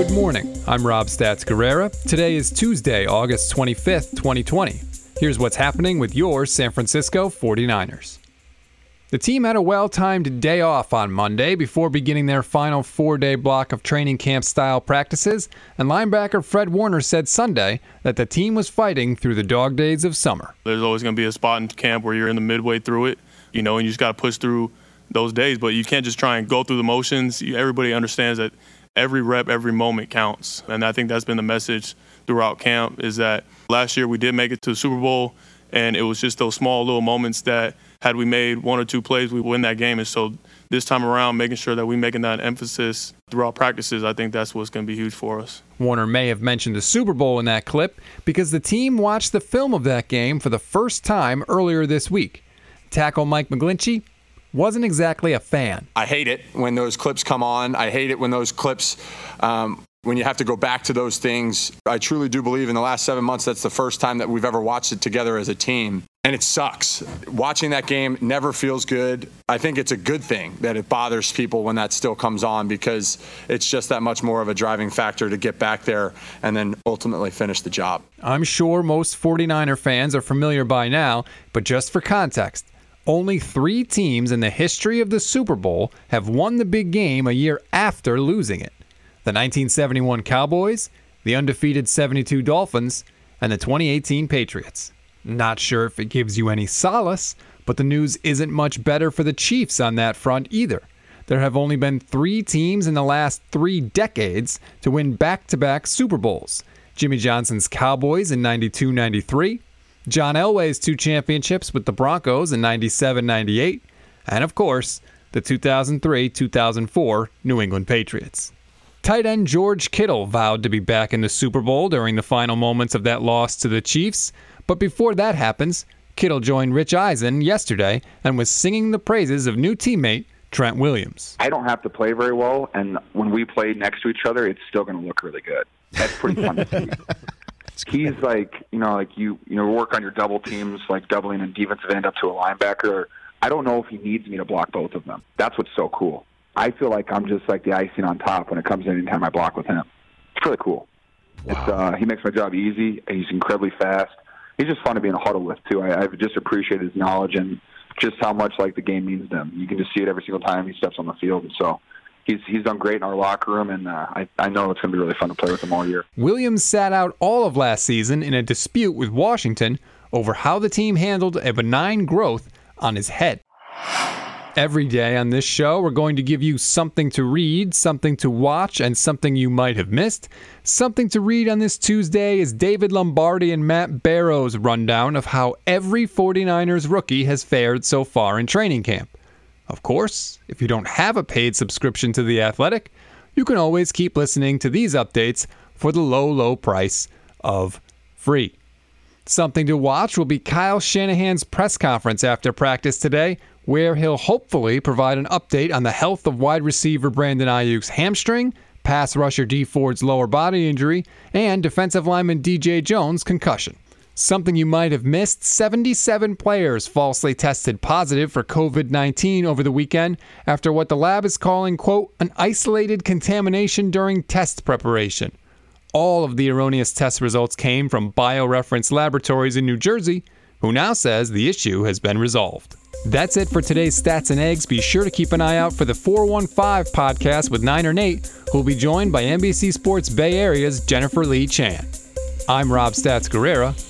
Good morning. I'm Rob Stats Guerrera. Today is Tuesday, August 25th, 2020. Here's what's happening with your San Francisco 49ers. The team had a well timed day off on Monday before beginning their final four day block of training camp style practices, and linebacker Fred Warner said Sunday that the team was fighting through the dog days of summer. There's always going to be a spot in camp where you're in the midway through it, you know, and you just got to push through those days, but you can't just try and go through the motions. Everybody understands that every rep, every moment counts. And I think that's been the message throughout camp is that last year we did make it to the Super Bowl, and it was just those small little moments that had we made one or two plays, we win that game. And so this time around, making sure that we're making that emphasis throughout practices, I think that's what's going to be huge for us. Warner may have mentioned the Super Bowl in that clip because the team watched the film of that game for the first time earlier this week. Tackle Mike McGlinchey wasn't exactly a fan. I hate it when those clips come on. I hate it when those clips, um, when you have to go back to those things. I truly do believe in the last seven months, that's the first time that we've ever watched it together as a team. And it sucks. Watching that game never feels good. I think it's a good thing that it bothers people when that still comes on because it's just that much more of a driving factor to get back there and then ultimately finish the job. I'm sure most 49er fans are familiar by now, but just for context, only three teams in the history of the Super Bowl have won the big game a year after losing it the 1971 Cowboys, the undefeated 72 Dolphins, and the 2018 Patriots. Not sure if it gives you any solace, but the news isn't much better for the Chiefs on that front either. There have only been three teams in the last three decades to win back to back Super Bowls Jimmy Johnson's Cowboys in 92 93, John Elway's two championships with the Broncos in 97 98, and of course, the 2003 2004 New England Patriots. Tight end George Kittle vowed to be back in the Super Bowl during the final moments of that loss to the Chiefs, but before that happens, Kittle joined Rich Eisen yesterday and was singing the praises of new teammate Trent Williams. I don't have to play very well, and when we play next to each other, it's still going to look really good. That's pretty fun to see. he's like you know like you you know work on your double teams like doubling a defensive end up to a linebacker. I don't know if he needs me to block both of them. That's what's so cool. I feel like I'm just like the icing on top when it comes to any time I block with him. It's really cool. Wow. It's, uh, he makes my job easy. He's incredibly fast. He's just fun to be in a huddle with too. I, I've just appreciated his knowledge and just how much like the game means to him. You can just see it every single time he steps on the field. And so he's he's done great in our locker room, and uh, I I know it's going to be really fun to play with him all year. Williams sat out all of last season in a dispute with Washington over how the team handled a benign growth on his head. Every day on this show, we're going to give you something to read, something to watch, and something you might have missed. Something to read on this Tuesday is David Lombardi and Matt Barrows' rundown of how every 49ers rookie has fared so far in training camp. Of course, if you don't have a paid subscription to The Athletic, you can always keep listening to these updates for the low, low price of free. Something to watch will be Kyle Shanahan's press conference after practice today, where he'll hopefully provide an update on the health of wide receiver Brandon Aiyuk's hamstring, pass rusher Dee Ford's lower body injury, and defensive lineman DJ Jones' concussion. Something you might have missed 77 players falsely tested positive for COVID 19 over the weekend after what the lab is calling, quote, an isolated contamination during test preparation. All of the erroneous test results came from BioReference Laboratories in New Jersey, who now says the issue has been resolved. That's it for today's Stats and Eggs. Be sure to keep an eye out for the 415 podcast with Niner Nate, who will be joined by NBC Sports Bay Area's Jennifer Lee Chan. I'm Rob Stats Guerrera.